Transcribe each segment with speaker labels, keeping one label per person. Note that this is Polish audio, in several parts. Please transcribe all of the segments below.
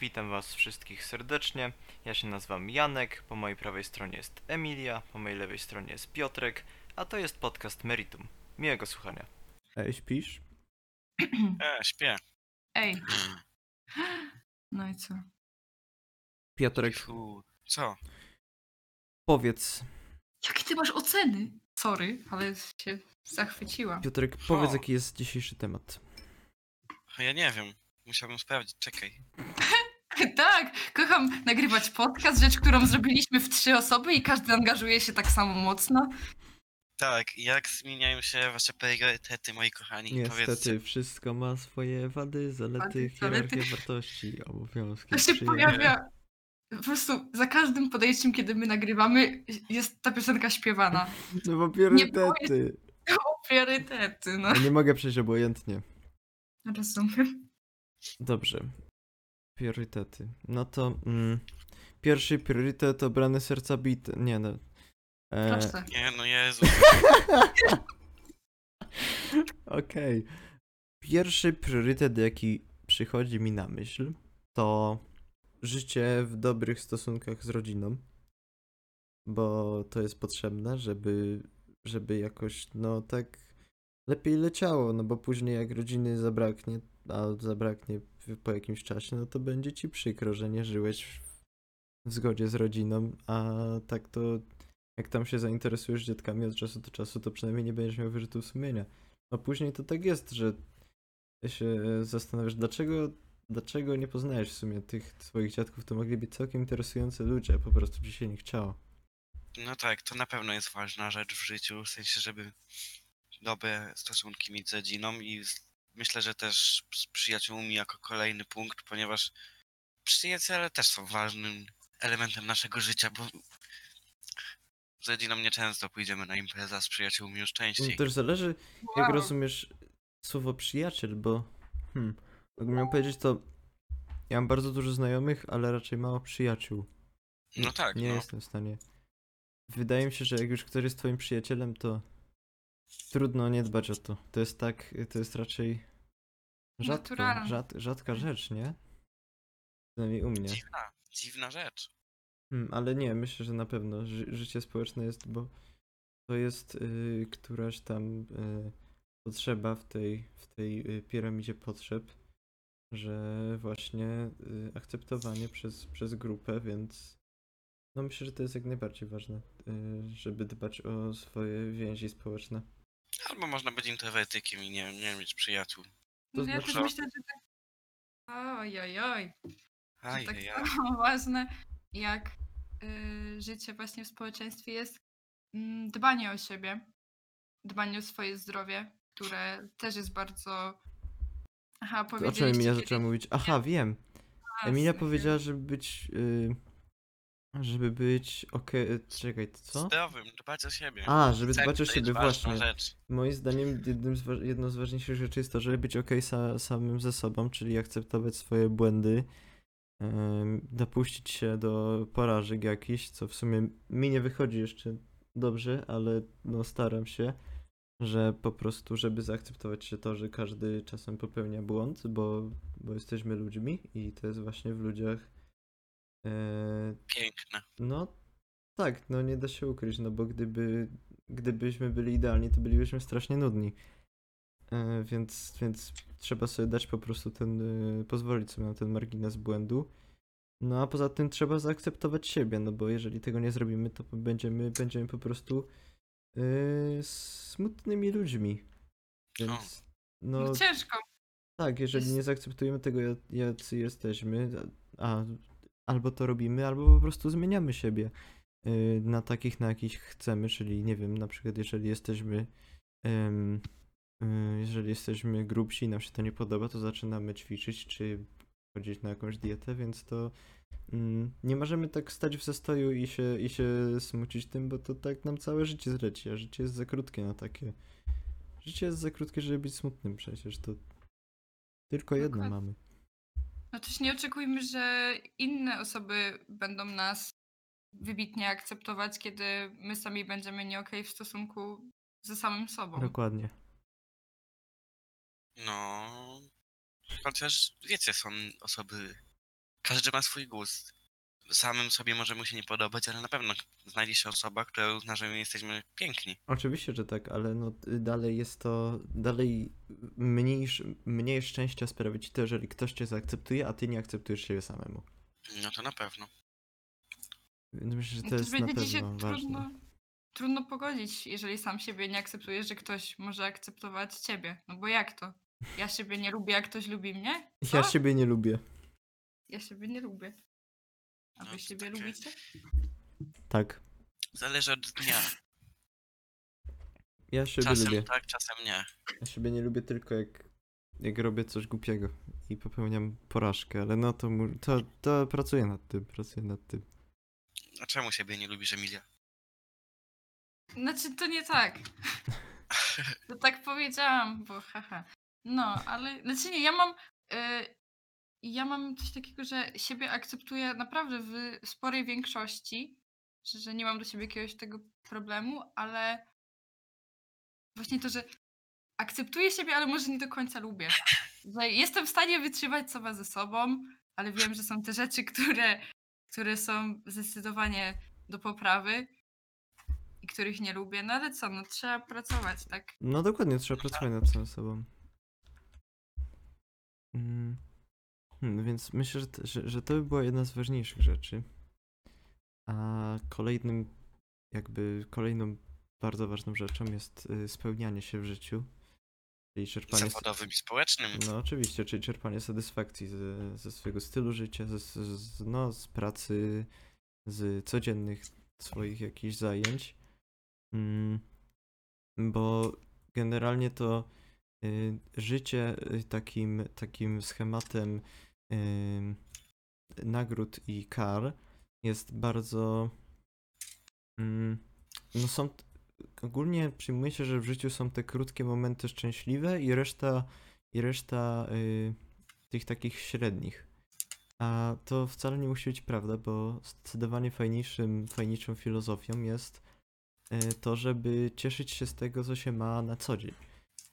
Speaker 1: Witam Was wszystkich serdecznie. Ja się nazywam Janek, po mojej prawej stronie jest Emilia, po mojej lewej stronie jest Piotrek, a to jest podcast Meritum. Miłego słuchania.
Speaker 2: Ej, śpisz?
Speaker 3: E, śpię.
Speaker 4: Ej. No i co?
Speaker 2: Piotrek,
Speaker 3: Fu. Co?
Speaker 2: powiedz.
Speaker 4: Jakie ty masz oceny? Sorry, ale się zachwyciłam.
Speaker 2: Piotrek, powiedz
Speaker 3: O.
Speaker 2: jaki jest dzisiejszy temat.
Speaker 3: Ja nie wiem. Musiałbym sprawdzić, czekaj.
Speaker 4: tak, kocham nagrywać podcast, rzecz, którą zrobiliśmy w trzy osoby i każdy angażuje się tak samo mocno.
Speaker 3: Tak, jak zmieniają się wasze priorytety, moi kochani?
Speaker 2: Niestety,
Speaker 3: Powiedzcie.
Speaker 2: wszystko ma swoje wady, zalety,
Speaker 4: zalety.
Speaker 2: wartości, obowiązki.
Speaker 4: To się
Speaker 2: przyjemne.
Speaker 4: pojawia po prostu za każdym podejściem, kiedy my nagrywamy, jest ta piosenka śpiewana.
Speaker 2: No bo priorytety.
Speaker 4: O, priorytety, no.
Speaker 2: Ja nie mogę przejść obojętnie.
Speaker 4: Rozumiem.
Speaker 2: Dobrze. Priorytety. No to mm, pierwszy priorytet obrany serca bite. Nie no. E.
Speaker 3: Nie, no Jezu.
Speaker 2: Okej. Pierwszy priorytet, jaki przychodzi mi na myśl, to życie w dobrych stosunkach z rodziną. Bo to jest potrzebne, żeby, żeby jakoś, no tak lepiej leciało, no bo później jak rodziny zabraknie, a zabraknie po jakimś czasie, no to będzie ci przykro, że nie żyłeś w, zgodzie z rodziną, a tak to jak tam się zainteresujesz dzietkami od czasu do czasu, to przynajmniej nie będziesz miał wyrzutów sumienia. A później to tak jest, że się zastanawiasz, dlaczego, dlaczego nie poznajesz w sumie tych swoich dziadków, to mogli być całkiem interesujący ludzie, po prostu ci się nie chciało.
Speaker 3: No tak, to na pewno jest ważna rzecz w życiu, w sensie, żeby dobre stosunki mieć z rodziną i myślę, że też z przyjaciółmi jako kolejny punkt, ponieważ przyjaciele też są ważnym elementem naszego życia, bo z rodziną nieczęsto pójdziemy na imprezę, z przyjaciółmi już
Speaker 2: No
Speaker 3: częściej.
Speaker 2: też zależy, jak
Speaker 4: Wow.
Speaker 2: rozumiesz słowo przyjaciel, bo hmm, jakbym miał powiedzieć, to ja mam bardzo dużo znajomych, ale raczej mało przyjaciół.
Speaker 3: No tak,
Speaker 2: Nie
Speaker 3: no.
Speaker 2: jestem w stanie. Wydaje mi się, że jak już ktoś jest twoim przyjacielem, to trudno nie dbać o to. To jest tak, to jest raczej rzadko,
Speaker 4: Naturalne.
Speaker 2: rzad, rzadka rzecz, nie? Przynajmniej u mnie.
Speaker 3: Dziwna, dziwna rzecz.
Speaker 2: Hmm, ale nie, myślę, że na pewno ży życie społeczne jest, bo to jest y, któraś tam y, potrzeba w tej, w tej y, piramidzie potrzeb, że właśnie y, akceptowanie przez, przez grupę, więc no myślę, że to jest jak najbardziej ważne, y, żeby dbać o swoje więzi społeczne.
Speaker 3: Albo można być introwertykiem i nie, nie mieć przyjaciół.
Speaker 2: To
Speaker 4: No ja
Speaker 2: znaczy-
Speaker 4: też myślę, że tak. Oj, oj, oj.
Speaker 3: Aj,
Speaker 4: że tak
Speaker 3: aj.
Speaker 4: samo ważne jak y, życie właśnie w społeczeństwie jest mm, dbanie o siebie, dbanie o swoje zdrowie, które też jest bardzo... Aha,
Speaker 2: To o czym
Speaker 4: powiedzieliście
Speaker 2: Emilia
Speaker 4: kiedyś-
Speaker 2: zaczęła mówić? Aha, wiem. Emilia powiedziała, żeby być, y, żeby być okej, czekaj, to co?
Speaker 3: Zdrowym, dbać o siebie.
Speaker 2: A, żeby dbać o
Speaker 3: to jest
Speaker 2: siebie,
Speaker 3: ważna
Speaker 2: właśnie.
Speaker 3: Rzecz.
Speaker 2: Moim zdaniem jednym z, wa- jedną z ważniejszych rzeczy jest to, żeby być ok sa, samym ze sobą, czyli akceptować swoje błędy, em, dopuścić się do porażek jakichś, co w sumie mi nie wychodzi jeszcze dobrze, ale no staram się, że po prostu, żeby zaakceptować się to, że każdy czasem popełnia błąd, bo, bo jesteśmy ludźmi i to jest właśnie w ludziach
Speaker 3: Piękne.
Speaker 2: no tak, no nie da się ukryć, no bo gdyby, gdybyśmy byli idealni, to bylibyśmy strasznie nudni. E, więc, więc trzeba sobie dać po prostu ten, e, pozwolić sobie na ten margines błędu. No a poza tym trzeba zaakceptować siebie, no bo jeżeli tego nie zrobimy, to będziemy, będziemy po prostu e, smutnymi ludźmi. Więc no
Speaker 4: No ciężko.
Speaker 2: tak, jeżeli
Speaker 4: jest-
Speaker 2: nie zaakceptujemy tego, jak- jacy jesteśmy, a albo to robimy, albo po prostu zmieniamy siebie y, na takich, na jakich chcemy, czyli nie wiem, na przykład jeżeli jesteśmy y, jeżeli jesteśmy grubsi i nam się to nie podoba, to zaczynamy ćwiczyć, czy chodzić na jakąś dietę, więc to mm, nie możemy tak stać w zastoju i się, i się smucić tym, bo to tak nam całe życie zleci, a życie jest za krótkie na takie Życie jest za krótkie, żeby być smutnym przecież, to tylko jedno
Speaker 4: Dokładnie.
Speaker 2: mamy.
Speaker 4: No też nie oczekujmy, że inne osoby będą nas wybitnie akceptować, kiedy my sami będziemy nie okej w stosunku ze samym sobą.
Speaker 2: Dokładnie.
Speaker 3: No. Chociaż wiecie, są osoby każdy ma swój gust. Samym sobie może mu się nie podobać, ale na pewno znajdzie się osoba, która uzna, że my jesteśmy piękni.
Speaker 2: Oczywiście, że tak, ale no y, dalej jest to, dalej mniej, mniej szczęścia sprawi ci to, jeżeli ktoś cię zaakceptuje, a ty nie akceptujesz siebie samemu.
Speaker 3: No to na pewno.
Speaker 2: Więc myślę, że
Speaker 4: No
Speaker 2: to jest na
Speaker 4: będzie ci
Speaker 2: pewno ważne.
Speaker 4: trudno, trudno pogodzić, jeżeli sam siebie nie akceptujesz, że ktoś może akceptować ciebie. No bo jak to? Ja siebie nie lubię, jak ktoś lubi mnie?
Speaker 2: Ja
Speaker 4: Co?
Speaker 2: siebie nie lubię.
Speaker 4: Ja siebie nie lubię. A
Speaker 3: No
Speaker 4: wy
Speaker 3: to
Speaker 4: siebie
Speaker 3: takie-
Speaker 4: lubicie?
Speaker 2: Tak.
Speaker 3: Zależy od dnia.
Speaker 2: Ja siebie
Speaker 3: Czasem
Speaker 2: lubię.
Speaker 3: tak, czasem nie.
Speaker 2: Ja siebie nie lubię tylko jak, jak robię coś głupiego i popełniam porażkę, ale no to, mu- to, to pracuję nad tym, pracuję nad tym.
Speaker 3: A czemu siebie nie lubisz, Emilia?
Speaker 4: Znaczy, to nie tak. To tak powiedziałam, bo haha. No, ale znaczy nie, ja mam. y, ja mam coś takiego, że siebie akceptuję naprawdę w sporej większości, że, że nie mam do siebie jakiegoś tego problemu, ale właśnie to, że akceptuję siebie, ale może nie do końca lubię. Że jestem w stanie wytrzymać sama ze sobą, ale wiem, że są te rzeczy, które, które są zdecydowanie do poprawy i których nie lubię. No ale co, no trzeba pracować, tak?
Speaker 2: No dokładnie, trzeba pracować nad samym sobą. Mm. Hmm, więc myślę, że, że, że to by była jedna z ważniejszych rzeczy. A kolejnym, jakby kolejną bardzo ważną rzeczą jest y, spełnianie się w życiu. Czyli czerpanie.
Speaker 3: Zawodowym i społecznym.
Speaker 2: No oczywiście, czyli czerpanie satysfakcji ze, ze swojego stylu życia, ze, z, no, z pracy, z codziennych swoich jakichś zajęć. Mm, bo generalnie to y, życie y, takim, takim schematem nagród i kar jest bardzo. Mm, no są. Ogólnie przyjmuje się, że w życiu są te krótkie momenty szczęśliwe i reszta i reszta y, tych takich średnich. A to wcale nie musi być prawda, bo zdecydowanie fajniejszym, fajniejszą filozofią jest y, to, żeby cieszyć się z tego, co się ma na co dzień.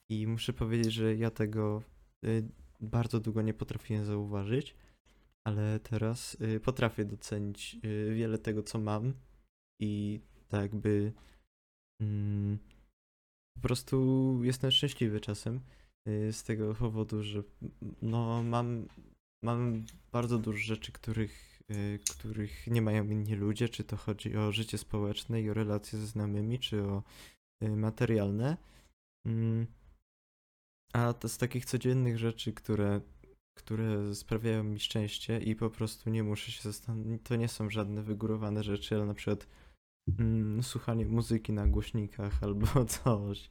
Speaker 2: I muszę powiedzieć, że ja tego y, bardzo długo nie potrafiłem zauważyć, ale teraz y, potrafię docenić y, wiele tego, co mam i tak jakby mm, po prostu jestem szczęśliwy czasem y, z tego powodu, że no mam, mam bardzo dużo rzeczy, których, y, których nie mają inni ludzie, czy to chodzi o życie społeczne i o relacje ze znajomymi, czy o y, materialne. Mm, A to z takich codziennych rzeczy, które, które sprawiają mi szczęście i po prostu nie muszę się zastanowić, to nie są żadne wygórowane rzeczy, ale na przykład mm, słuchanie muzyki na głośnikach albo coś.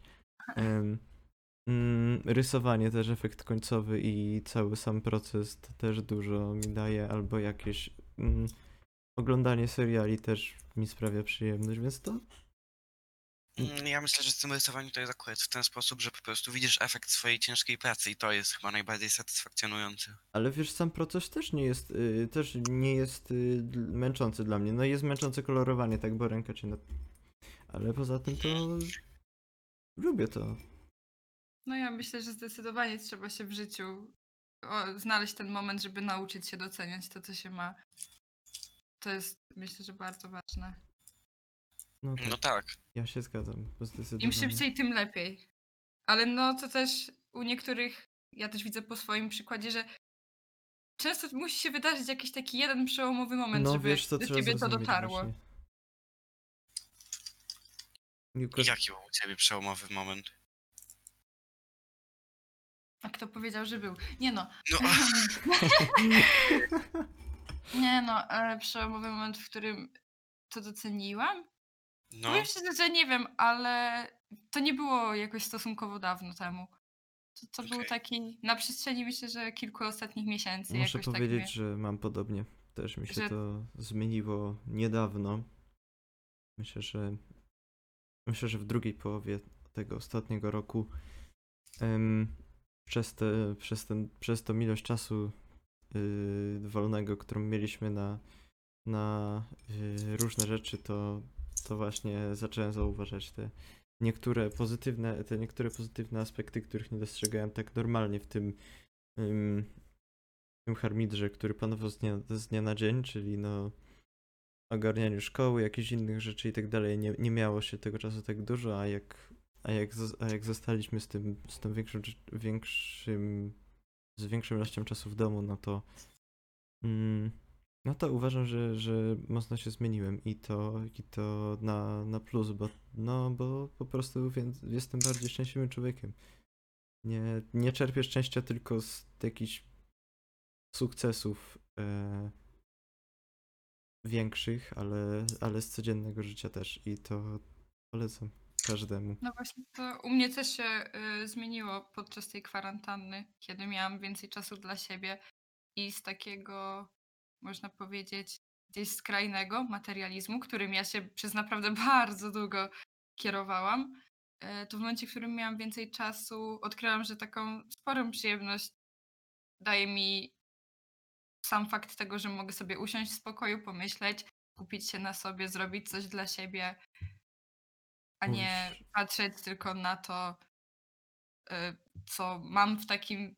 Speaker 2: Em, mm, rysowanie też efekt końcowy i cały sam proces to też dużo mi daje, albo jakieś mm, oglądanie seriali też mi sprawia przyjemność, więc to
Speaker 3: Ja myślę, że z tym rysowaniem to jest akurat w ten sposób, że po prostu widzisz efekt swojej ciężkiej pracy i to jest chyba najbardziej satysfakcjonujące.
Speaker 2: Ale wiesz, sam proces też nie jest, y, też nie jest y, męczący dla mnie. No jest męczące kolorowanie, tak, bo ręka cię na... Ale poza tym to lubię to.
Speaker 4: No ja myślę, że zdecydowanie trzeba się w życiu o, znaleźć ten moment, żeby nauczyć się doceniać to, co się ma. To jest myślę, że bardzo ważne.
Speaker 2: No tak,
Speaker 3: No tak.
Speaker 2: ja się zgadzam,
Speaker 4: Im
Speaker 2: zdecydowanie.
Speaker 4: szybciej, tym lepiej. Ale no to też u niektórych, ja też widzę po swoim przykładzie, że często musi się wydarzyć jakiś taki jeden przełomowy moment,
Speaker 2: No
Speaker 4: żeby
Speaker 2: wiesz, co
Speaker 4: do
Speaker 2: trzeba
Speaker 4: ciebie to
Speaker 2: zrozumieć
Speaker 4: dotarło.
Speaker 2: właśnie.
Speaker 3: Jaki był u ciebie przełomowy moment?
Speaker 4: A kto powiedział, że był? Nie no.
Speaker 3: No,
Speaker 4: Nie no, ale przełomowy moment, w którym to doceniłam?
Speaker 3: No.
Speaker 4: Powiem szczerze, że nie wiem, ale to nie było jakoś stosunkowo dawno temu. To, to był
Speaker 3: Okej.
Speaker 4: taki na przestrzeni myślę, że kilku ostatnich miesięcy
Speaker 2: muszę
Speaker 4: jakoś
Speaker 2: powiedzieć,
Speaker 4: tak
Speaker 2: że mam podobnie. Też mi się
Speaker 4: że-
Speaker 2: to zmieniło niedawno. Myślę, że myślę, że w drugiej połowie tego ostatniego roku em, przez, te, przez, ten, przez tą ilość czasu y, wolnego, którą mieliśmy na, na y, różne rzeczy, to, to właśnie zacząłem zauważać te niektóre pozytywne, te niektóre pozytywne aspekty, których nie dostrzegałem tak normalnie w tym ym, tym harmidrze, który panował z dnia, z dnia na dzień, czyli no ogarnianiu szkoły, jakichś innych rzeczy i tak dalej, nie, nie miało się tego czasu tak dużo, a jak, a jak, a jak zostaliśmy z tym, z tą większą, większym, z większą ilością czasu w domu, no to mm, no to uważam, że, że mocno się zmieniłem i to, i to na, na plus, bo, no, bo po prostu więc jestem bardziej szczęśliwym człowiekiem. Nie, nie czerpię szczęścia tylko z jakichś sukcesów e, większych, ale, ale z codziennego życia też i to polecam każdemu.
Speaker 4: No właśnie, to u mnie też się y, zmieniło podczas tej kwarantanny, kiedy miałam więcej czasu dla siebie i z takiego, można powiedzieć, gdzieś skrajnego materializmu, którym ja się przez naprawdę bardzo długo kierowałam, y, to w momencie, w którym miałam więcej czasu, odkryłam, że taką sporą przyjemność daje mi sam fakt tego, że mogę sobie usiąść w spokoju, pomyśleć, kupić się na sobie, zrobić coś dla siebie, a nie patrzeć tylko na to, y, co mam w takim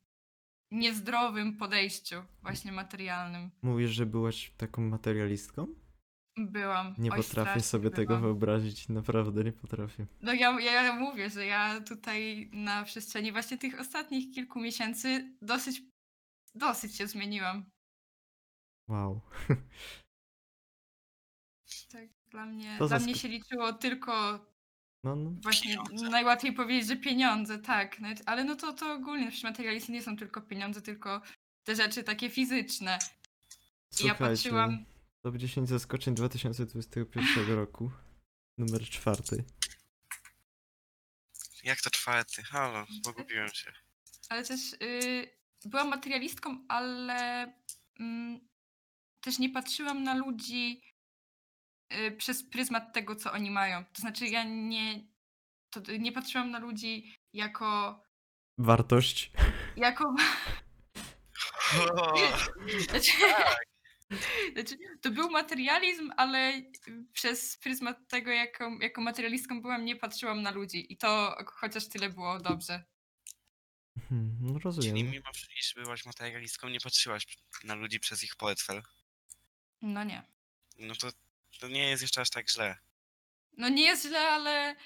Speaker 4: niezdrowym podejściu, właśnie materialnym.
Speaker 2: Mówisz, że byłaś taką materialistką?
Speaker 4: Byłam.
Speaker 2: Nie
Speaker 4: Oj,
Speaker 2: potrafię sobie tego wyobrazić, naprawdę nie potrafię.
Speaker 4: No ja, ja mówię, że ja tutaj na przestrzeni właśnie tych ostatnich kilku miesięcy dosyć, dosyć się zmieniłam.
Speaker 2: Wow.
Speaker 4: Tak, dla mnie,
Speaker 2: To
Speaker 4: dla mnie się liczyło tylko
Speaker 2: No, no.
Speaker 4: właśnie
Speaker 3: Pieniądze.
Speaker 4: najłatwiej powiedzieć, że pieniądze, tak. nawet- Ale no to, to ogólnie przecież materializmy nie są tylko pieniądze, tylko te rzeczy takie fizyczne. I ja
Speaker 2: Słuchajcie,
Speaker 4: patrzyłam,
Speaker 2: top 10 zaskoczeń 2021 roku. Numer czwarty.
Speaker 3: Jak to czwarty? Halo, pogubiłem się.
Speaker 4: ale też y, byłam materialistką, ale mm, też nie patrzyłam na ludzi przez pryzmat tego, co oni mają. To znaczy ja nie, to, nie patrzyłam na ludzi jako,
Speaker 2: Wartość.
Speaker 4: jako
Speaker 3: O,
Speaker 4: Znaczy, znaczy, to był materializm, ale przez pryzmat tego, jaką, jaką materialistką byłam, nie patrzyłam na ludzi. I to chociaż tyle było dobrze.
Speaker 2: Hmm, no
Speaker 3: czyli
Speaker 2: rozumiem.
Speaker 3: mimo, że iż byłaś materialistką, nie patrzyłaś na ludzi przez ich portfel.
Speaker 4: No nie.
Speaker 3: No to, to nie jest jeszcze aż tak źle.
Speaker 4: No nie jest źle, ale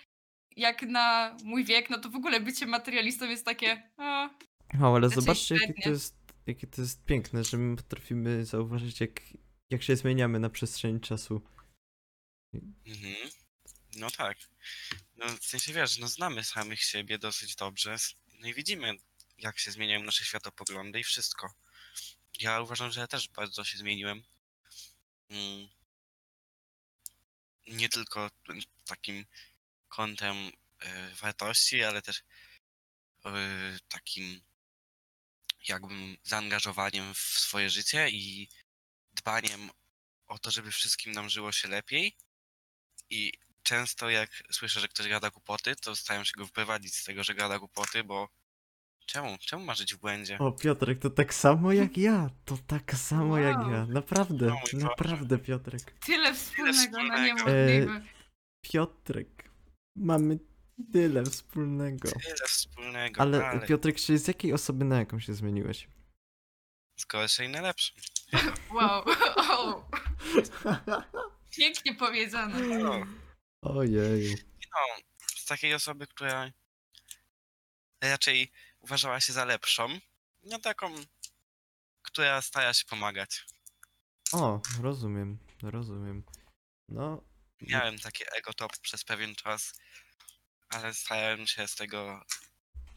Speaker 4: jak na mój wiek, no to w ogóle bycie materialistą jest takie. O,
Speaker 2: No, ale
Speaker 4: Raczej
Speaker 2: zobaczcie, jakie to,
Speaker 4: średnie.
Speaker 2: jest, jakie to jest piękne, że my potrafimy zauważyć, jak, jak się zmieniamy na przestrzeni czasu.
Speaker 3: Mhm. No tak. No w sensie wiesz, no znamy samych siebie dosyć dobrze. s- No i widzimy, jak się zmieniają nasze światopoglądy i wszystko. Ja uważam, że ja też bardzo się zmieniłem. Mm. Nie tylko takim kątem e, wartości, ale też e, takim jakbym zaangażowaniem w swoje życie i dbaniem o to, żeby wszystkim nam żyło się lepiej. I często jak słyszę, że ktoś gada głupoty, to staram się go wyprowadzić z tego, że gada głupoty, bo czemu? Czemu ma żyć w błędzie?
Speaker 2: O, Piotrek, to tak samo jak ja. To tak samo jak
Speaker 4: Wow.
Speaker 2: ja. Naprawdę,
Speaker 3: O mój Boże.
Speaker 2: naprawdę, Piotrek.
Speaker 4: tyle wspólnego, no
Speaker 3: wspólnego.
Speaker 4: niemożliwe.
Speaker 2: Piotrek, mamy tyle wspólnego.
Speaker 3: Tyle wspólnego,
Speaker 2: Ale,
Speaker 3: ale,
Speaker 2: Piotrek, czy z jakiej osoby na jaką się zmieniłeś?
Speaker 3: z gorszej na lepszą.
Speaker 4: Wow. O, pięknie powiedziane.
Speaker 3: No,
Speaker 2: Ojeju.
Speaker 3: no, z takiej osoby, która raczej uważała się za lepszą, no taką, która stara się pomagać.
Speaker 2: O, rozumiem, rozumiem. No,
Speaker 3: Miałem takie ego top przez pewien czas, ale starałem się z tego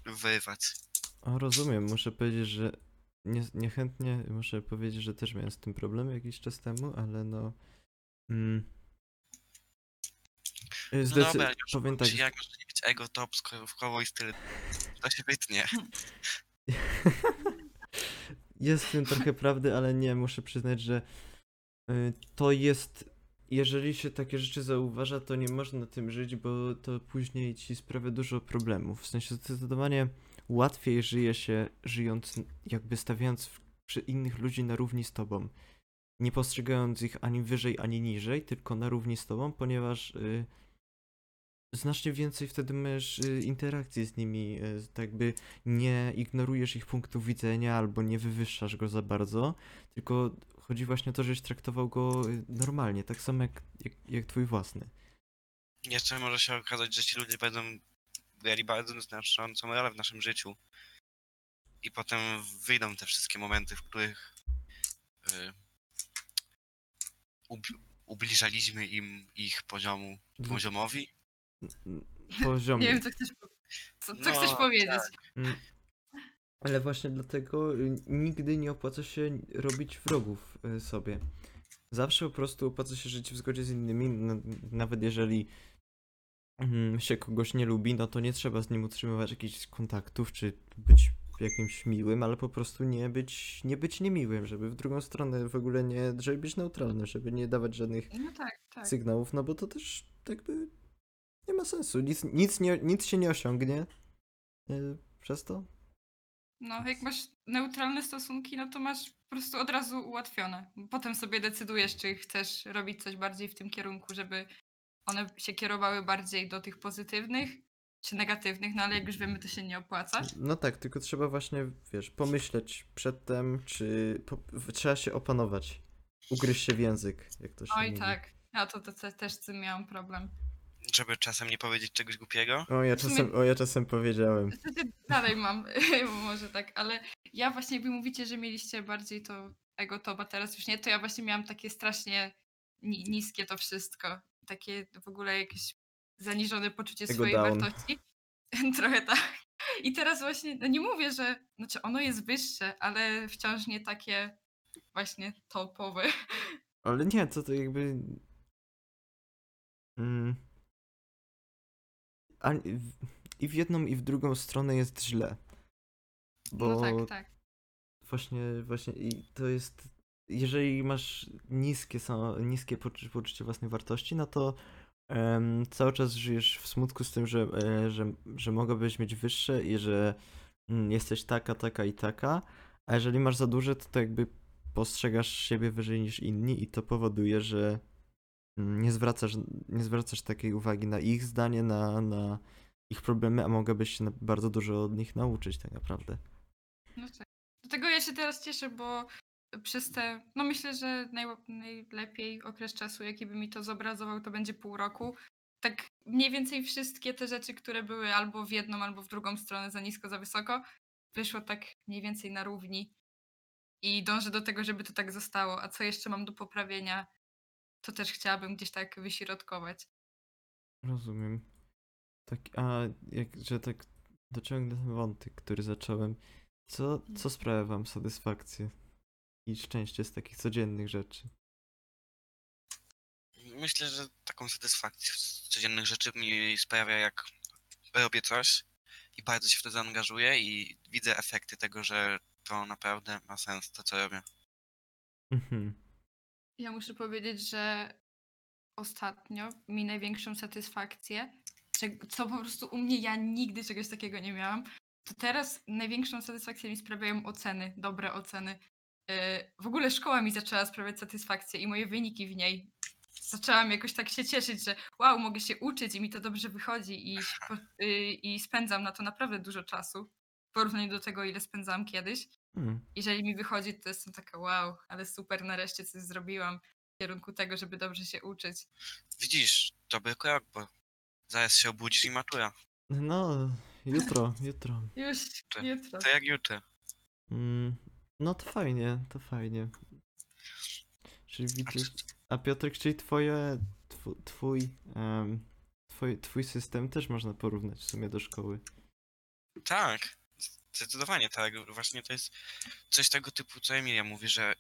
Speaker 3: wyrwać.
Speaker 2: o, rozumiem. Muszę powiedzieć, że nie, niechętnie muszę powiedzieć, że też miałem z tym problem jakiś czas temu, ale no. Mm,
Speaker 3: No
Speaker 2: zdecy-
Speaker 3: dobra, już
Speaker 2: powiem tak,
Speaker 3: jak ego top, koło i styl to się wytnie.
Speaker 2: Jest w tym trochę prawdy, ale nie, muszę przyznać, że y, to jest. Jeżeli się takie rzeczy zauważa, to nie można tym żyć, bo to później ci sprawia dużo problemów. W sensie zdecydowanie łatwiej żyje się, żyjąc, jakby stawiając innych ludzi na równi z tobą. Nie postrzegając ich ani wyżej, ani niżej, tylko na równi z tobą, ponieważ y, znacznie więcej wtedy masz y, interakcji z nimi, y, tak jakby nie ignorujesz ich punktu widzenia albo nie wywyższasz go za bardzo, tylko chodzi właśnie o to, żebyś traktował go y, normalnie, tak samo jak, jak, jak twój własny.
Speaker 3: Jeszcze może się okazać, że ci ludzie będą grali bardzo znaczącą rolę w naszym życiu. I potem wyjdą te wszystkie momenty, w których y, ub, ubliżaliśmy im ich poziomu, poziomowi.
Speaker 2: Poziomie.
Speaker 4: Nie wiem, co chcesz, po- co, co
Speaker 3: No,
Speaker 4: chcesz powiedzieć.
Speaker 2: Mm. Ale właśnie dlatego y, nigdy nie opłaca się robić wrogów y, sobie. Zawsze po prostu opłaca się żyć w zgodzie z innymi, nawet jeżeli mm, się kogoś nie lubi, no to nie trzeba z nim utrzymywać jakichś kontaktów, czy być jakimś miłym, ale po prostu nie być, nie być niemiłym, żeby w drugą stronę w ogóle nie, żeby być neutralny, żeby nie dawać żadnych
Speaker 4: No tak, tak.
Speaker 2: sygnałów, no bo to też jakby nie ma sensu, nic, nic, nie, nic się nie osiągnie y, przez to.
Speaker 4: No, jak masz neutralne stosunki, no to masz po prostu od razu ułatwione. Potem sobie decydujesz, czy chcesz robić coś bardziej w tym kierunku, żeby one się kierowały bardziej do tych pozytywnych, czy negatywnych, no ale jak już wiemy, to się nie opłaca.
Speaker 2: No tak, tylko trzeba właśnie, wiesz, pomyśleć przedtem, czy po, trzeba się opanować. Ugryźć się w język, jak to się
Speaker 4: Oj
Speaker 2: mówi.
Speaker 4: tak, ja to, to, to też z tym miałam problem.
Speaker 3: Żeby czasem nie powiedzieć czegoś głupiego.
Speaker 2: O, ja czasem, o, ja czasem powiedziałem.
Speaker 4: Niestety dalej mam, może tak, ale ja właśnie, jak wy mówicie, że mieliście bardziej to ego to, a teraz już nie, to ja właśnie miałam takie strasznie ni niskie to wszystko. Takie w ogóle jakieś zaniżone poczucie
Speaker 2: Ego
Speaker 4: swojej
Speaker 2: down.
Speaker 4: wartości. Trochę tak. I teraz właśnie, no nie mówię, że, znaczy ono jest wyższe, ale wciąż nie takie właśnie topowe.
Speaker 2: Ale nie, to to jakby... Mm. I w jedną, i w drugą stronę jest źle. Bo
Speaker 4: No tak, tak.
Speaker 2: Właśnie, właśnie i to jest, jeżeli masz niskie, niskie poczu- poczucie własnej wartości, no to em, cały czas żyjesz w smutku z tym, że, e, że, że mogłabyś mieć wyższe i że mm, jesteś taka, taka i taka, a jeżeli masz za duże, to, to jakby postrzegasz siebie wyżej niż inni i to powoduje, że nie zwracasz, nie zwracasz takiej uwagi na ich zdanie, na, na ich problemy, a mogłabyś się bardzo dużo od nich nauczyć tak naprawdę.
Speaker 4: No tak. Dlatego ja się teraz cieszę, bo przez te, no myślę, że najła- najlepiej okres czasu, jaki by mi to zobrazował, to będzie pół roku. Tak mniej więcej wszystkie te rzeczy, które były albo w jedną, albo w drugą stronę za nisko, za wysoko, wyszło tak mniej więcej na równi. I dążę do tego, żeby to tak zostało. A co jeszcze mam do poprawienia, to też chciałabym gdzieś tak wyśrodkować.
Speaker 2: Rozumiem. Tak, a jak, że tak dociągnę ten wątek, który zacząłem. Co, co sprawia wam satysfakcję i szczęście z takich codziennych rzeczy?
Speaker 3: Myślę, że taką satysfakcję z codziennych rzeczy mi sprawia, jak robię coś i bardzo się w to zaangażuję i widzę efekty tego, że to naprawdę ma sens, to co robię.
Speaker 2: Mhm.
Speaker 4: Ja muszę powiedzieć, że ostatnio mi największą satysfakcję, co po prostu u mnie ja nigdy czegoś takiego nie miałam, to teraz największą satysfakcję mi sprawiają oceny, dobre oceny. Yy, W ogóle szkoła mi zaczęła sprawiać satysfakcję i moje wyniki w niej. Zaczęłam jakoś tak się cieszyć, że wow, mogę się uczyć i mi to dobrze wychodzi i, yy, i spędzam na to naprawdę dużo czasu w porównaniu do tego, ile spędzałam kiedyś
Speaker 2: Mm.
Speaker 4: jeżeli mi wychodzi, to jestem taka wow, ale super, nareszcie coś zrobiłam w kierunku tego, żeby dobrze się uczyć.
Speaker 3: Widzisz, dobry krok, bo zaraz się obudzisz i matura.
Speaker 2: No, jutro, jutro.
Speaker 4: Już
Speaker 3: To-
Speaker 4: jutro.
Speaker 3: To jak jutro.
Speaker 2: Mm. No to fajnie, to fajnie. Czyli
Speaker 3: A
Speaker 2: widzisz. A Piotrek, czyli twoje, twu, twój, em, twój, twój system też można porównać w sumie do szkoły.
Speaker 3: Tak, zdecydowanie tak. Właśnie to jest coś tego typu, co Emilia mówi, że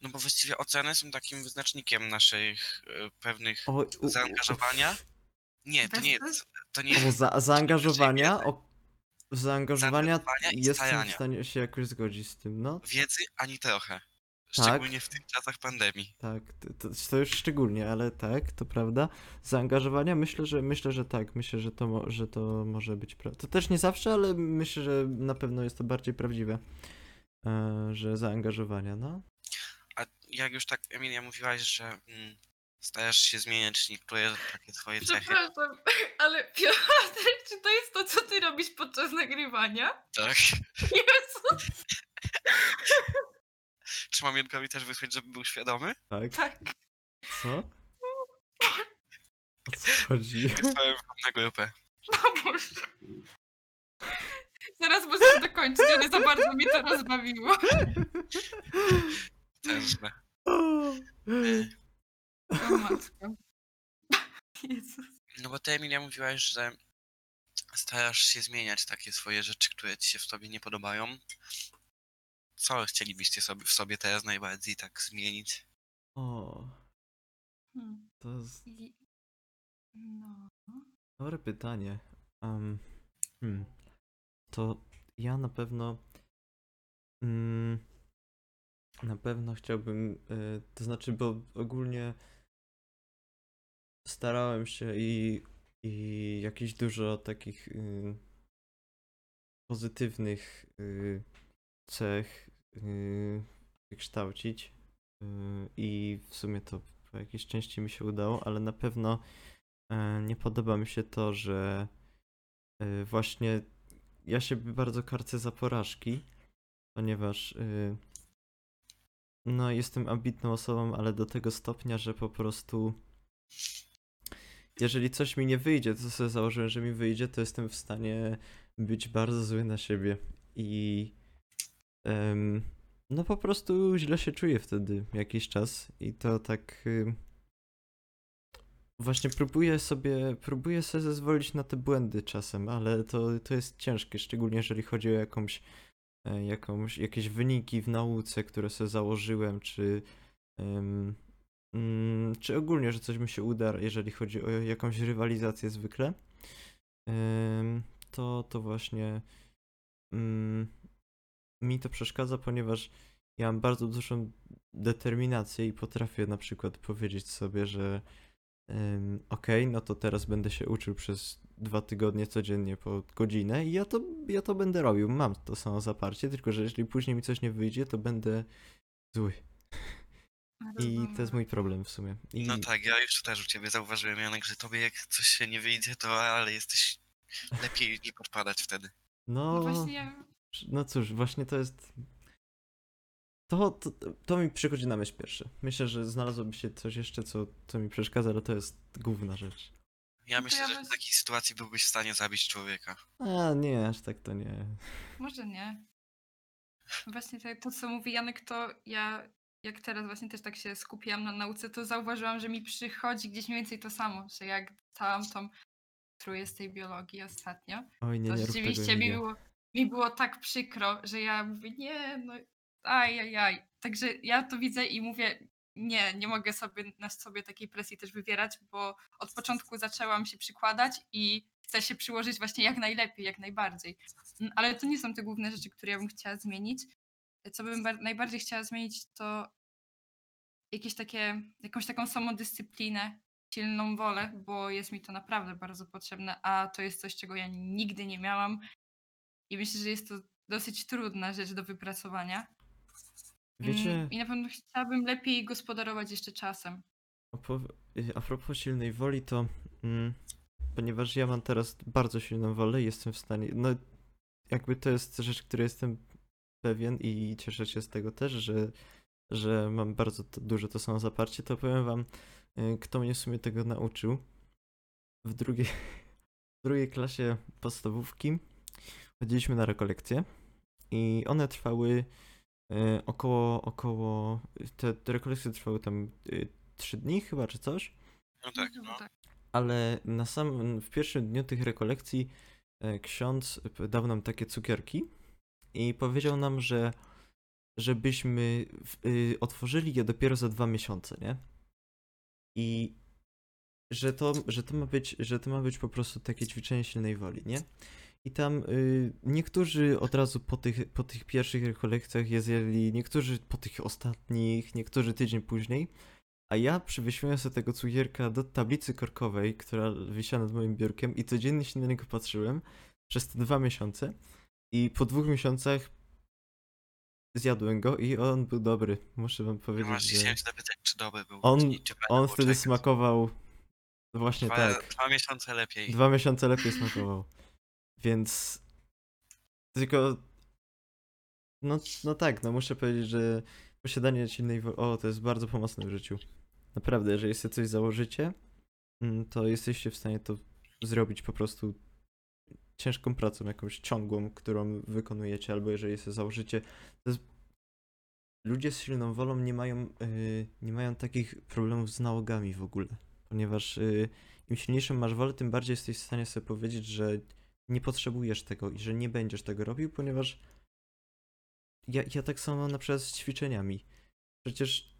Speaker 3: no bo właściwie oceny są takim wyznacznikiem naszych e, pewnych zaangażowania. Nie, to nie jest, to nie jest
Speaker 2: za, zaangażowania, o, zaangażowania
Speaker 3: Zaangażowania
Speaker 2: jestem w stanie się jakoś zgodzić z tym, no.
Speaker 3: wiedzy ani trochę.
Speaker 2: Tak.
Speaker 3: Szczególnie w tych czasach pandemii.
Speaker 2: Tak, to, to, to już szczególnie, ale tak, to prawda. Zaangażowania myślę, że myślę, że tak, myślę, że to, że to może być prawda. To też nie zawsze, ale myślę, że na pewno jest to bardziej prawdziwe, e, że zaangażowania, no.
Speaker 3: A jak już tak Emilia mówiłaś, że mm, Stajesz się zmieniać niektóre takie twoje cechy.
Speaker 4: Przepraszam, ale Piotr, czy to jest to, co ty robisz podczas nagrywania?
Speaker 3: Tak.
Speaker 4: Jezu,
Speaker 3: Czy mam Jankowi też wysłać, żeby był świadomy?
Speaker 2: Tak?
Speaker 4: tak.
Speaker 2: Co? O co chodzi?
Speaker 3: Wysłałem wam na grupę.
Speaker 4: O Boże. Zaraz możesz dokończyć, ale za bardzo mnie to rozbawiło.
Speaker 3: Tężne.
Speaker 2: O,
Speaker 4: matko. Jezus.
Speaker 3: No bo ty, Emilia, mówiłaś, że starasz się zmieniać takie swoje rzeczy, które ci się w sobie nie podobają. Co chcielibyście sobie w sobie teraz najbardziej tak zmienić?
Speaker 2: O,
Speaker 4: Hmm.
Speaker 2: to jest.
Speaker 4: No.
Speaker 2: dobre pytanie. Um, hmm. To ja na pewno. Mm, na pewno chciałbym. y, to znaczy, bo ogólnie starałem się i, i jakieś dużo takich y, pozytywnych y, cech y, wykształcić. Y, I w sumie to po jakiejś części mi się udało, ale na pewno e, nie podoba mi się to, że e, właśnie ja się bardzo karcę za porażki, ponieważ y, no jestem ambitną osobą, ale do tego stopnia, że po prostu jeżeli coś mi nie wyjdzie, to sobie założyłem, że mi wyjdzie, to jestem w stanie być bardzo zły na siebie i no po prostu źle się czuję wtedy jakiś czas i to tak właśnie próbuję sobie próbuję sobie zezwolić na te błędy czasem, ale to, to jest ciężkie, szczególnie jeżeli chodzi o jakąś, e, jakąś jakieś wyniki w nauce, które sobie założyłem, czy mm, czy ogólnie, że coś mi się uda, jeżeli chodzi o jakąś rywalizację zwykle, em, to, to właśnie mm, mi to przeszkadza, ponieważ ja mam bardzo dużą determinację i potrafię na przykład powiedzieć sobie, że ym, okej, no to teraz będę się uczył przez dwa tygodnie codziennie po godzinę i ja to, ja to będę robił. Mam to samo zaparcie, tylko że jeśli później mi coś nie wyjdzie, to będę zły. I to jest mój problem w sumie. I
Speaker 3: No tak, ja już też u ciebie zauważyłem, Janek, że tobie jak coś się nie wyjdzie, to ale jesteś lepiej nie podpadać wtedy.
Speaker 2: no,
Speaker 4: No właśnie ja...
Speaker 2: no cóż, właśnie to jest. To, to, to mi przychodzi na myśl pierwsze. Myślę, że znalazłoby się coś jeszcze, co, co mi przeszkadza, ale to jest główna rzecz.
Speaker 3: Ja
Speaker 4: No
Speaker 3: myślę,
Speaker 4: ja
Speaker 3: że
Speaker 4: bez-
Speaker 3: w takiej sytuacji byłbyś w stanie zabić człowieka.
Speaker 2: A nie, aż tak to nie.
Speaker 4: Może nie. Właśnie to, to, co mówi Janek, to ja jak teraz właśnie też tak się skupiłam na nauce, to zauważyłam, że mi przychodzi gdzieś mniej więcej to samo, że jak dostałam tą trójkę z tej biologii ostatnio,
Speaker 2: Oj, nie,
Speaker 4: to
Speaker 2: nie rób
Speaker 4: rzeczywiście
Speaker 2: tego,
Speaker 4: mi
Speaker 2: Emilia.
Speaker 4: było, mi było tak przykro, że ja mówię, nie, no aj, aj, aj. Także ja to widzę i mówię, nie, nie mogę sobie na sobie takiej presji też wywierać, bo od początku zaczęłam się przykładać i chcę się przyłożyć właśnie jak najlepiej, jak najbardziej. Mm, Ale to nie są te główne rzeczy, które ja bym chciała zmienić. Co bym bar- najbardziej chciała zmienić, to jakieś takie, jakąś taką samodyscyplinę, silną wolę, bo jest mi to naprawdę bardzo potrzebne, a to jest coś, czego ja nigdy nie miałam. I myślę, że jest to dosyć trudna rzecz do wypracowania.
Speaker 2: Wiecie,
Speaker 4: I na pewno chciałabym lepiej gospodarować jeszcze czasem.
Speaker 2: y, a propos silnej woli, to mm, ponieważ ja mam teraz bardzo silną wolę, jestem w stanie. No, jakby to jest rzecz, której jestem pewien i cieszę się z tego też, że, że mam bardzo to, duże to samo zaparcie, to powiem wam, y, kto mnie w sumie tego nauczył. W drugiej, w drugiej klasie podstawówki chodziliśmy na rekolekcje i one trwały y, około, około, te, te rekolekcje trwały tam y, trzy dni chyba, czy coś,
Speaker 3: No tak,
Speaker 4: Chyba
Speaker 3: no.
Speaker 4: tak.
Speaker 2: ale na sam, w pierwszym dniu tych rekolekcji e, ksiądz dał nam takie cukierki i powiedział nam, że żebyśmy w, y, otworzyli je dopiero za dwa miesiące, nie? I że to, że to ma być, że to ma być po prostu takie ćwiczenie silnej woli, nie? I tam y, niektórzy od razu po tych, po tych pierwszych rekolekcjach je zjeli, niektórzy po tych ostatnich, niektórzy tydzień później. A ja przywiesiłem sobie tego cukierka do tablicy korkowej, która wisiała nad moim biurkiem i codziennie się na niego patrzyłem przez te dwa miesiące. I po dwóch miesiącach zjadłem go i on był dobry. Muszę wam
Speaker 3: No
Speaker 2: powiedzieć,
Speaker 3: właśnie
Speaker 2: że
Speaker 3: chciałem się zapytać, czy dobry był.
Speaker 2: On-
Speaker 3: czy
Speaker 2: on wtedy
Speaker 3: czekać.
Speaker 2: smakował właśnie
Speaker 3: dwa,
Speaker 2: tak.
Speaker 3: Dwa miesiące lepiej.
Speaker 2: Dwa miesiące lepiej smakował. Więc tylko no, no tak, no muszę powiedzieć, że posiadanie silnej woli, o, to jest bardzo pomocne w życiu. Naprawdę, jeżeli sobie coś założycie, mm, to jesteście w stanie to zrobić po prostu ciężką pracą, jakąś ciągłą, którą wykonujecie, albo jeżeli sobie założycie. Jest... Ludzie z silną wolą nie mają, yy, nie mają takich problemów z nałogami w ogóle, ponieważ yy, im silniejszą masz wolę, tym bardziej jesteś w stanie sobie powiedzieć, że nie potrzebujesz tego i że nie będziesz tego robił, ponieważ ja, ja tak samo na przykład z ćwiczeniami. Przecież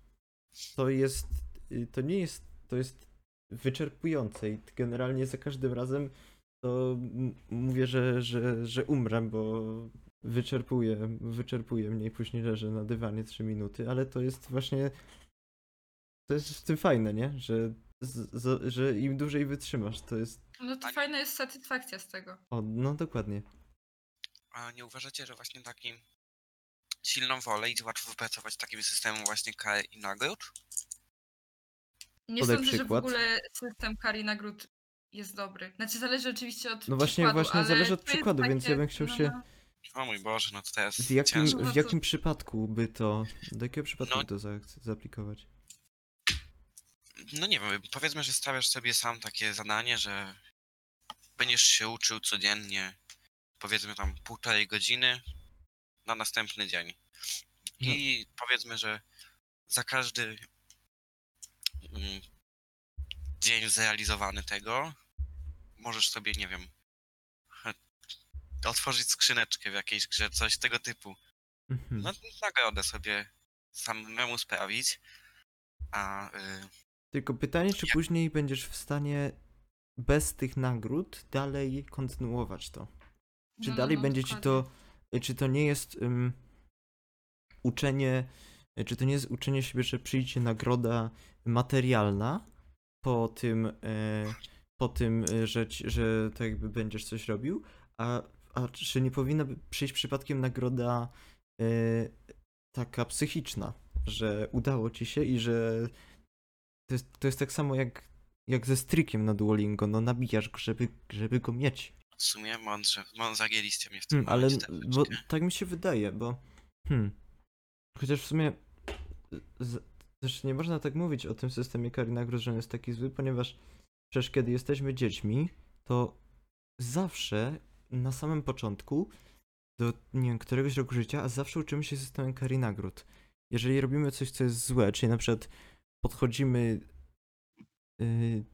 Speaker 2: to jest, y, to nie jest, to jest wyczerpujące i generalnie za każdym razem to mówię, że, że, że umrę, bo wyczerpuję, wyczerpuję mnie i później leżę na dywanie 3 minuty, ale to jest właśnie, to jest w tym fajne, nie? Że, z, z, że im dłużej wytrzymasz, to jest,
Speaker 4: No to fajna jest satysfakcja z tego.
Speaker 2: o, no dokładnie.
Speaker 3: A nie uważacie, że właśnie takim silną wolę i łatwo wypracować takim systemem właśnie kar i nagród?
Speaker 4: Nie
Speaker 2: Podaj
Speaker 4: sądzę, że w
Speaker 2: przykład.
Speaker 4: ogóle system kar i nagród jest dobry. Znaczy zależy oczywiście od
Speaker 2: No właśnie-
Speaker 4: przykładu,
Speaker 2: właśnie
Speaker 4: ale
Speaker 2: zależy od
Speaker 4: to jest
Speaker 2: przykładu, więc ja bym chciał
Speaker 4: no,
Speaker 2: się-
Speaker 4: no.
Speaker 3: O mój Boże, no to teraz
Speaker 2: W jakim,
Speaker 3: ciężko.
Speaker 4: No
Speaker 2: w jakim przypadku by to, do jakiego przypadku
Speaker 3: No-
Speaker 2: to za, zaaplikować?
Speaker 3: No nie wiem, powiedzmy, że stawiasz sobie sam takie zadanie, że będziesz się uczył codziennie, powiedzmy tam półtorej godziny na następny dzień. I powiedzmy, że za każdy mm, dzień zrealizowany tego możesz sobie, nie wiem, otworzyć skrzyneczkę w jakiejś grze, coś tego typu.
Speaker 2: Mhm.
Speaker 3: No nagrodę sobie samemu sprawić, a y,
Speaker 2: Tylko pytanie, czy później będziesz w stanie bez tych nagród dalej kontynuować to? Czy
Speaker 4: No,
Speaker 2: dalej
Speaker 4: no,
Speaker 2: będzie ci to, czy to nie jest ym, uczenie, czy to nie jest uczenie siebie, że przyjdzie nagroda materialna po tym, e, po tym, że, że to jakby będziesz coś robił, a, a czy nie powinna przyjść przypadkiem nagroda e, taka psychiczna, że udało ci się i że to jest, to jest tak samo jak, jak ze strykiem na Duolingo, no nabijasz go, żeby, żeby go mieć.
Speaker 3: w sumie mądrze, mądrze zagięliście mnie w tym
Speaker 2: Hmm, ale
Speaker 3: momencie
Speaker 2: bo, tak mi się wydaje, bo hmm, chociaż w sumie z, też nie można tak mówić o tym systemie kar i nagród, że on jest taki zły, ponieważ przecież kiedy jesteśmy dziećmi, to zawsze na samym początku do nie wiem, któregoś roku życia, a zawsze uczymy się systemem kar i nagród. Jeżeli robimy coś, co jest złe, czyli na przykład podchodzimy yy,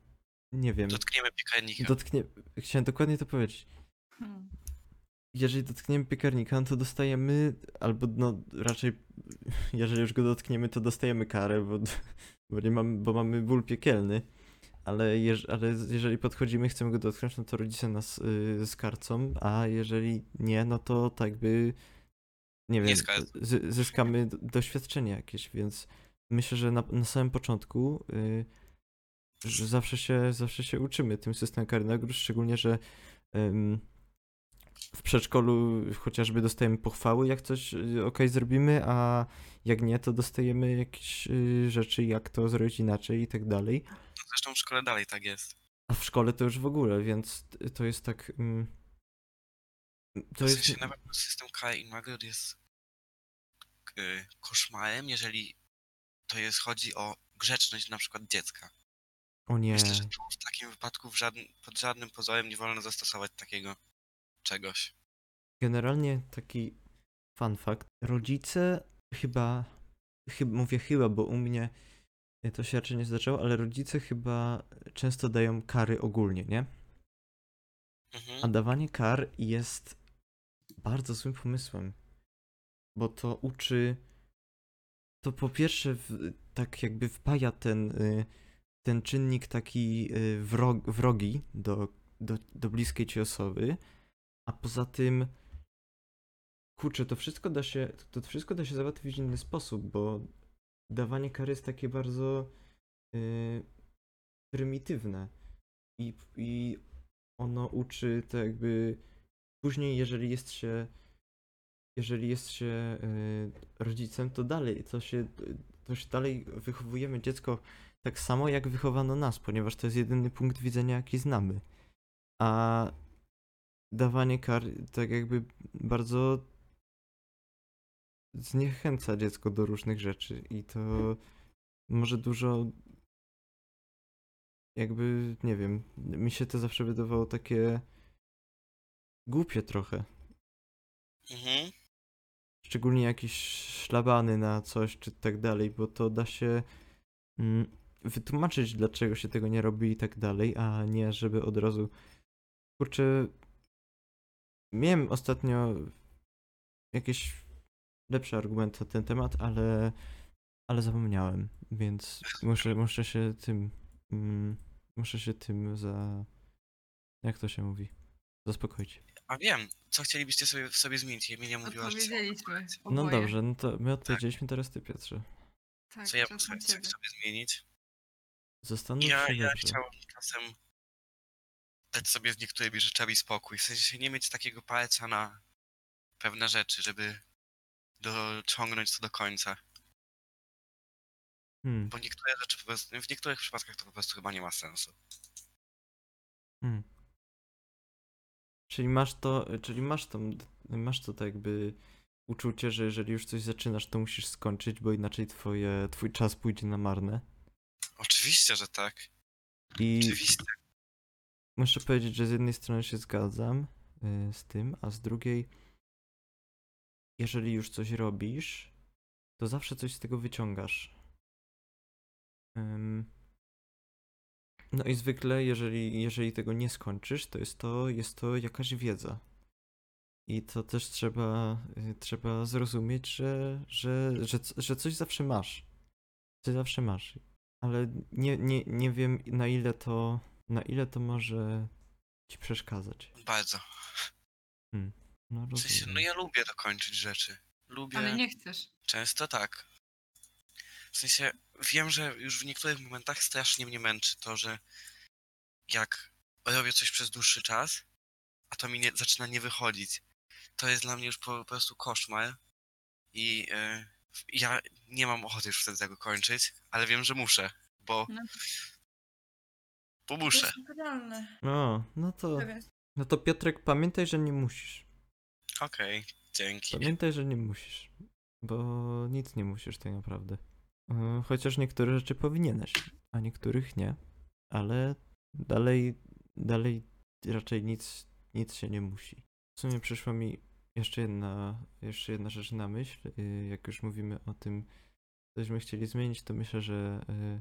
Speaker 2: nie wiem,
Speaker 3: Dotkniemy piekarnika.
Speaker 2: dotknie, chciałem dokładnie to powiedzieć
Speaker 4: Hmm.
Speaker 2: jeżeli dotkniemy piekarnika, no to dostajemy, albo no raczej, jeżeli już go dotkniemy, to dostajemy karę, bo, bo, nie mamy, bo mamy ból piekielny. Ale, jeż, ale jeżeli podchodzimy, chcemy go dotknąć, no to rodzice nas y, skarcą, a jeżeli nie, no to tak by, nie wiem, z, zyskamy doświadczenie jakieś, więc myślę, że na, na samym początku y, że zawsze się, zawsze się uczymy tym systemem kar i nagród, szczególnie, że w przedszkolu chociażby dostajemy pochwały, jak coś ok zrobimy, a jak nie, to dostajemy jakieś y, rzeczy, jak to zrobić inaczej i tak dalej.
Speaker 3: Zresztą w szkole dalej tak jest.
Speaker 2: A w szkole to już w ogóle, więc to jest tak. ym, to
Speaker 3: w
Speaker 2: jest.
Speaker 3: sensie nawet system kar i nagród jest y, koszmarem, jeżeli to jest, chodzi o grzeczność na przykład dziecka.
Speaker 2: O nie.
Speaker 3: Myślę, że tu w takim wypadku w żadnym, pod żadnym pozorem nie wolno zastosować takiego czegoś.
Speaker 2: Generalnie taki fun fact. Rodzice chyba, chyba, mówię chyba, bo u mnie to się raczej nie zdarzało, ale rodzice chyba często dają kary ogólnie, nie?
Speaker 3: Mhm.
Speaker 2: A dawanie kar jest bardzo złym pomysłem, bo to uczy. To po pierwsze, w, tak jakby wpaja ten, y, ten czynnik taki y, wrog, wrogi do, do, do bliskiej ci osoby, a poza tym. Kurczę, to wszystko da się. To wszystko da się załatwić w inny sposób, bo dawanie kary jest takie bardzo y, prymitywne. I, I ono uczy to jakby później, jeżeli jest się jeżeli jest się y, rodzicem, to dalej, to się, to się dalej wychowujemy dziecko tak samo, jak wychowano nas, ponieważ to jest jedyny punkt widzenia, jaki znamy. A dawanie kar tak jakby bardzo zniechęca dziecko do różnych rzeczy i to może dużo jakby, nie wiem, mi się to zawsze wydawało takie głupie trochę.
Speaker 3: Mhm.
Speaker 2: Szczególnie jakieś szlabany na coś czy tak dalej, bo to da się mm, wytłumaczyć, dlaczego się tego nie robi i tak dalej, a nie żeby od razu. Kurczę. Miałem ostatnio jakieś lepsze argumenty na ten temat, ale, ale zapomniałem, więc muszę, muszę się tym. Mm, muszę się tym za. Jak to się mówi? Zaspokoić.
Speaker 3: A wiem, co chcielibyście sobie, sobie zmienić? Emilia mówiła, że...
Speaker 4: Odpowiedzieliśmy.
Speaker 2: No
Speaker 4: oboje.
Speaker 2: dobrze, no to my odpowiedzieliśmy teraz ty, Piotrze.
Speaker 4: Tak,
Speaker 3: Co ja
Speaker 4: czas
Speaker 3: bym
Speaker 4: na
Speaker 3: sobie,
Speaker 4: ciebie.
Speaker 3: sobie zmienić?
Speaker 2: Zastanów
Speaker 3: Ja,
Speaker 2: się
Speaker 3: ja
Speaker 2: dobrze.
Speaker 3: chciałem czasem dać sobie z niektórymi rzeczami spokój. W sensie nie mieć takiego palca na pewne rzeczy, żeby dociągnąć to do końca.
Speaker 2: Hmm,
Speaker 3: Bo niektóre rzeczy po prostu, w niektórych przypadkach to po prostu chyba nie ma sensu.
Speaker 2: hmm. Czyli masz to, czyli masz to, masz to tak jakby uczucie, że jeżeli już coś zaczynasz, to musisz skończyć, bo inaczej twoje, twój czas pójdzie na marne.
Speaker 3: Oczywiście, że tak.
Speaker 2: I
Speaker 3: Oczywiście.
Speaker 2: muszę powiedzieć, że z jednej strony się zgadzam y, z tym, a z drugiej, jeżeli już coś robisz, to zawsze coś z tego wyciągasz. Ym, No i zwykle, jeżeli, jeżeli tego nie skończysz, to jest to, jest to jakaś wiedza. I to też trzeba, y, trzeba zrozumieć, że, że, że, że coś zawsze masz. Coś zawsze masz. Ale nie, nie, nie wiem na ile to, na ile to może ci przeszkadzać.
Speaker 3: Bardzo.
Speaker 2: No,
Speaker 3: W sensie, no ja lubię dokończyć rzeczy. Lubię.
Speaker 4: Ale nie chcesz.
Speaker 3: Często tak. W sensie, wiem, że już w niektórych momentach strasznie mnie męczy to, że jak robię coś przez dłuższy czas, a to mi nie, zaczyna nie wychodzić, to jest dla mnie już po, po prostu koszmar i e, ja nie mam ochoty już wtedy tego kończyć, ale wiem, że muszę, bo,
Speaker 4: No.
Speaker 3: bo muszę.
Speaker 2: No, no to, no to Piotrek, pamiętaj, że nie musisz.
Speaker 3: Okej, dzięki.
Speaker 2: Pamiętaj, że nie musisz. Bo nic nie musisz tak naprawdę. Yy, Chociaż niektóre rzeczy powinieneś, a niektórych nie. Ale dalej, dalej raczej nic, nic się nie musi. W sumie przyszła mi jeszcze jedna, jeszcze jedna rzecz na myśl. Yy, Jak już mówimy o tym, cośmy chcieli zmienić, to myślę, że yy,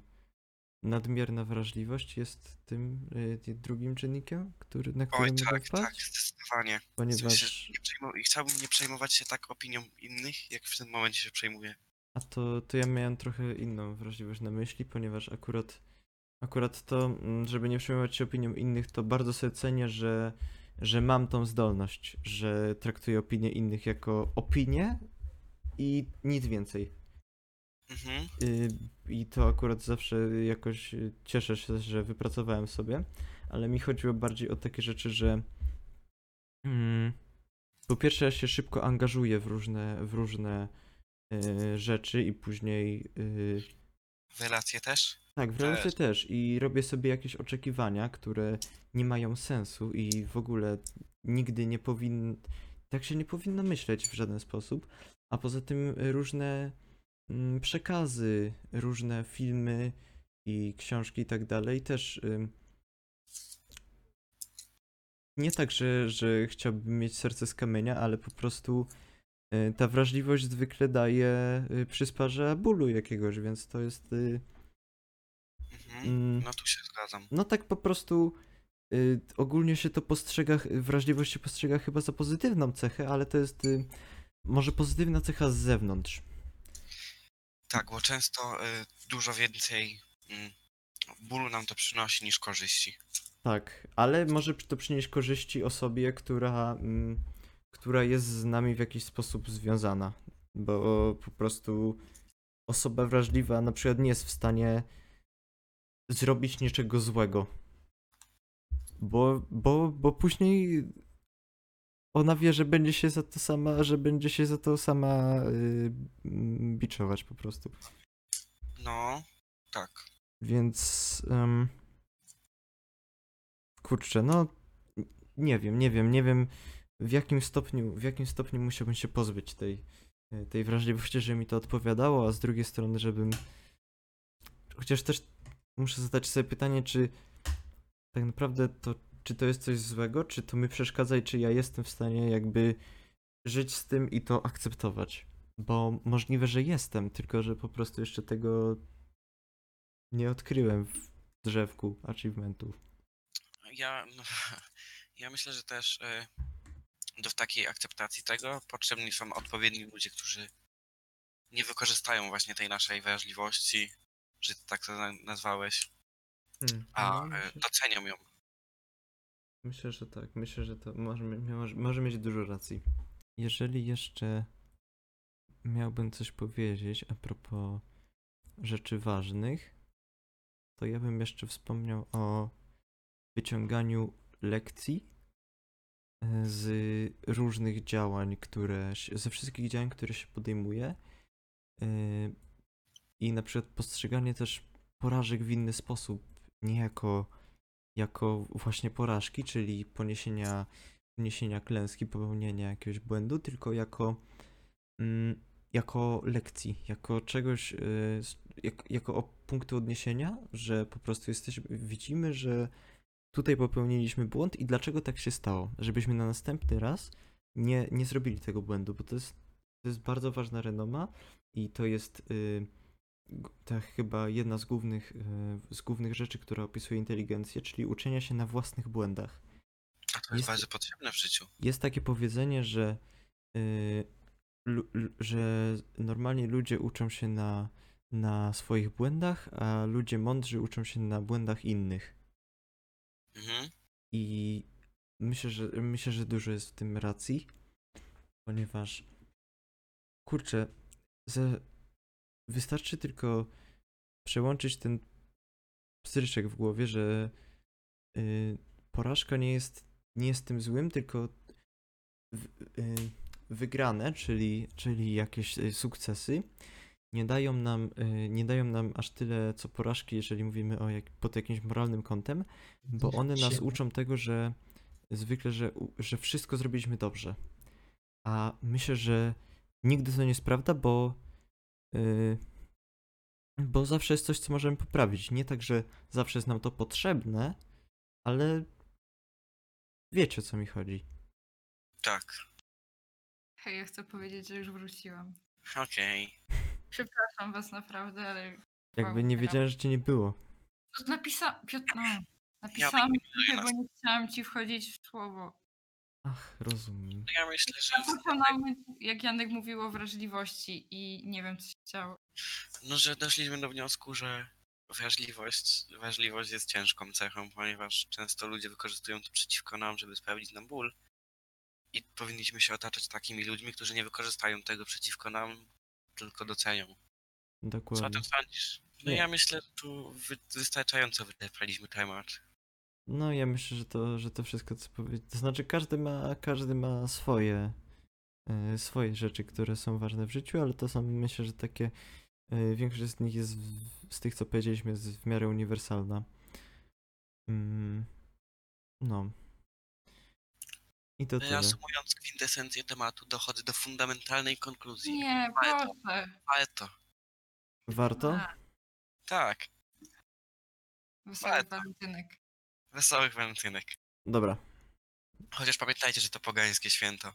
Speaker 2: nadmierna wrażliwość jest tym yy, drugim czynnikiem, który, na który
Speaker 3: Oj, tak, tak, zdecydowanie. W
Speaker 2: Ponieważ
Speaker 3: sensie, nie przejmu- i chciałbym nie przejmować się tak opinią innych, jak w tym momencie się przejmuję.
Speaker 2: A to, to ja miałem trochę inną wrażliwość na myśli, ponieważ akurat, akurat to, mm, żeby nie przejmować się opinią innych, to bardzo sobie cenię, że, że mam tą zdolność, że traktuję opinie innych jako opinie i nic więcej.
Speaker 3: Mhm.
Speaker 2: Y, I to akurat zawsze jakoś cieszę się, że wypracowałem sobie, ale mi chodziło bardziej o takie rzeczy, że mm, po pierwsze ja się szybko angażuję w różne, w różne y, rzeczy i później y,
Speaker 3: W relacje też?
Speaker 2: tak, w relacje
Speaker 3: Też.
Speaker 2: i robię sobie jakieś oczekiwania, które nie mają sensu i w ogóle nigdy nie powinno, tak się nie powinno myśleć w żaden sposób, a poza tym y, różne mm, przekazy, różne filmy i książki i tak dalej też ym, nie tak, że, że chciałbym mieć serce z kamienia, ale po prostu y, ta wrażliwość zwykle daje, y, przysparza bólu jakiegoś, więc to jest y,
Speaker 3: Mhm.
Speaker 2: mm,
Speaker 3: No tu się zgadzam.
Speaker 2: no tak po prostu y, ogólnie się to postrzega, wrażliwość się postrzega chyba za pozytywną cechę, ale to jest y, może pozytywna cecha z zewnątrz.
Speaker 3: Tak, bo często y, dużo więcej mm, bólu nam to przynosi niż korzyści.
Speaker 2: Tak, ale może to przynieść korzyści osobie, która, mm, która jest z nami w jakiś sposób związana, bo po prostu osoba wrażliwa na przykład nie jest w stanie zrobić niczego złego. Bo, bo, bo później ona wie, że będzie się za to sama, że będzie się za to sama y, mm, biczować po prostu.
Speaker 3: No, tak.
Speaker 2: Więc em, kurczę, no nie wiem, nie wiem, nie wiem w jakim stopniu, w jakim stopniu musiałbym się pozbyć tej, e, tej wrażliwości, żeby mi to odpowiadało, a z drugiej strony, żebym chociaż też muszę zadać sobie pytanie, czy tak naprawdę to, czy to jest coś złego, czy to mi przeszkadza i czy ja jestem w stanie jakby żyć z tym i to akceptować. Bo możliwe, że jestem, tylko że po prostu jeszcze tego nie odkryłem w drzewku achievementów.
Speaker 3: Ja, no, ja myślę, że też e, do takiej akceptacji tego potrzebni są odpowiedni ludzie, którzy nie wykorzystają właśnie tej naszej wrażliwości, czy tak to na- nazwałeś,
Speaker 2: Hmm,
Speaker 3: a
Speaker 2: no,
Speaker 3: e,
Speaker 2: myślę,
Speaker 3: docenią ją.
Speaker 2: myślę, że tak. Myślę, że to może, może, może mieć dużo racji. Jeżeli jeszcze miałbym coś powiedzieć a propos rzeczy ważnych, to ja bym jeszcze wspomniał o wyciąganiu lekcji z różnych działań, które się, ze wszystkich działań, które się podejmuje e, i na przykład postrzeganie też porażek w inny sposób, nie jako, jako właśnie porażki, czyli poniesienia, poniesienia klęski, popełnienia jakiegoś błędu, tylko jako, mm, jako lekcji, jako czegoś, jak, jako o punktu odniesienia, że po prostu jesteśmy, widzimy, że tutaj popełniliśmy błąd i dlaczego tak się stało, żebyśmy na następny raz nie, nie zrobili tego błędu, bo to jest, to jest bardzo ważna renoma i to jest y, ta chyba jedna z głównych, y, z głównych rzeczy, która opisuje inteligencję, czyli uczenia się na własnych błędach.
Speaker 3: A to jest,
Speaker 2: Jest-
Speaker 3: bardzo potrzebne w życiu.
Speaker 2: Jest takie powiedzenie, że, y, lu- że normalnie ludzie uczą się na, na swoich błędach, a ludzie mądrzy uczą się na błędach innych.
Speaker 3: Mhm.
Speaker 2: I myślę, że myślę, że dużo jest w tym racji, ponieważ kurczę, ze, wystarczy tylko przełączyć ten pstryczek w głowie, że y, porażka nie jest, nie jest tym złym, tylko w, y, wygrane, czyli, czyli jakieś y, sukcesy, nie dają nam, y, nie dają nam aż tyle co porażki, jeżeli mówimy o jak, pod jakimś moralnym kątem, bo one nas uczą tego, że zwykle, że, że wszystko zrobiliśmy dobrze. A myślę, że nigdy to nie jest prawda, bo yy, bo zawsze jest coś, co możemy poprawić. Nie tak, że zawsze jest nam to potrzebne, ale wiecie o co mi chodzi.
Speaker 3: Tak.
Speaker 4: Hej, ja chcę powiedzieć, że już wróciłam.
Speaker 3: Okej.
Speaker 4: Przepraszam was naprawdę, ale
Speaker 2: Jakby nie wiedziałem, że cię nie było.
Speaker 4: napisa... Piotr, no. Napisałam ci, bo nie chciałam ci wchodzić w słowo.
Speaker 2: Ach, rozumiem.
Speaker 3: No Ja myślę, że,
Speaker 4: jak Janek mówił o wrażliwości i nie wiem, co się chciało.
Speaker 3: no, że doszliśmy do wniosku, że wrażliwość, wrażliwość jest ciężką cechą, ponieważ często ludzie wykorzystują to przeciwko nam, żeby sprawić nam ból. I powinniśmy się otaczać takimi ludźmi, którzy nie wykorzystają tego przeciwko nam, tylko docenią. Co
Speaker 2: Dokładnie.
Speaker 3: tym sądzisz? No
Speaker 2: Nie.
Speaker 3: ja myślę, że tu wy, wystarczająco wyczerpaliśmy temat.
Speaker 2: No ja myślę, że to, że to wszystko co powiedzieć. To znaczy każdy ma, każdy ma swoje, e, swoje rzeczy, które są ważne w życiu, ale to są myślę, że takie e, większość z nich jest w, z tych co powiedzieliśmy jest w miarę uniwersalna. Mm, no. I to tyle.
Speaker 3: Reasumując kwintesencję tematu, dochodzę do fundamentalnej konkluzji.
Speaker 4: Nie, proszę.
Speaker 3: Ale to.
Speaker 2: Warto?
Speaker 4: A,
Speaker 3: Tak,
Speaker 4: Wesoły
Speaker 3: Ale-
Speaker 4: walentynek.
Speaker 3: wesołych walentynek.
Speaker 2: Dobra.
Speaker 3: Chociaż pamiętajcie, że to pogańskie święto.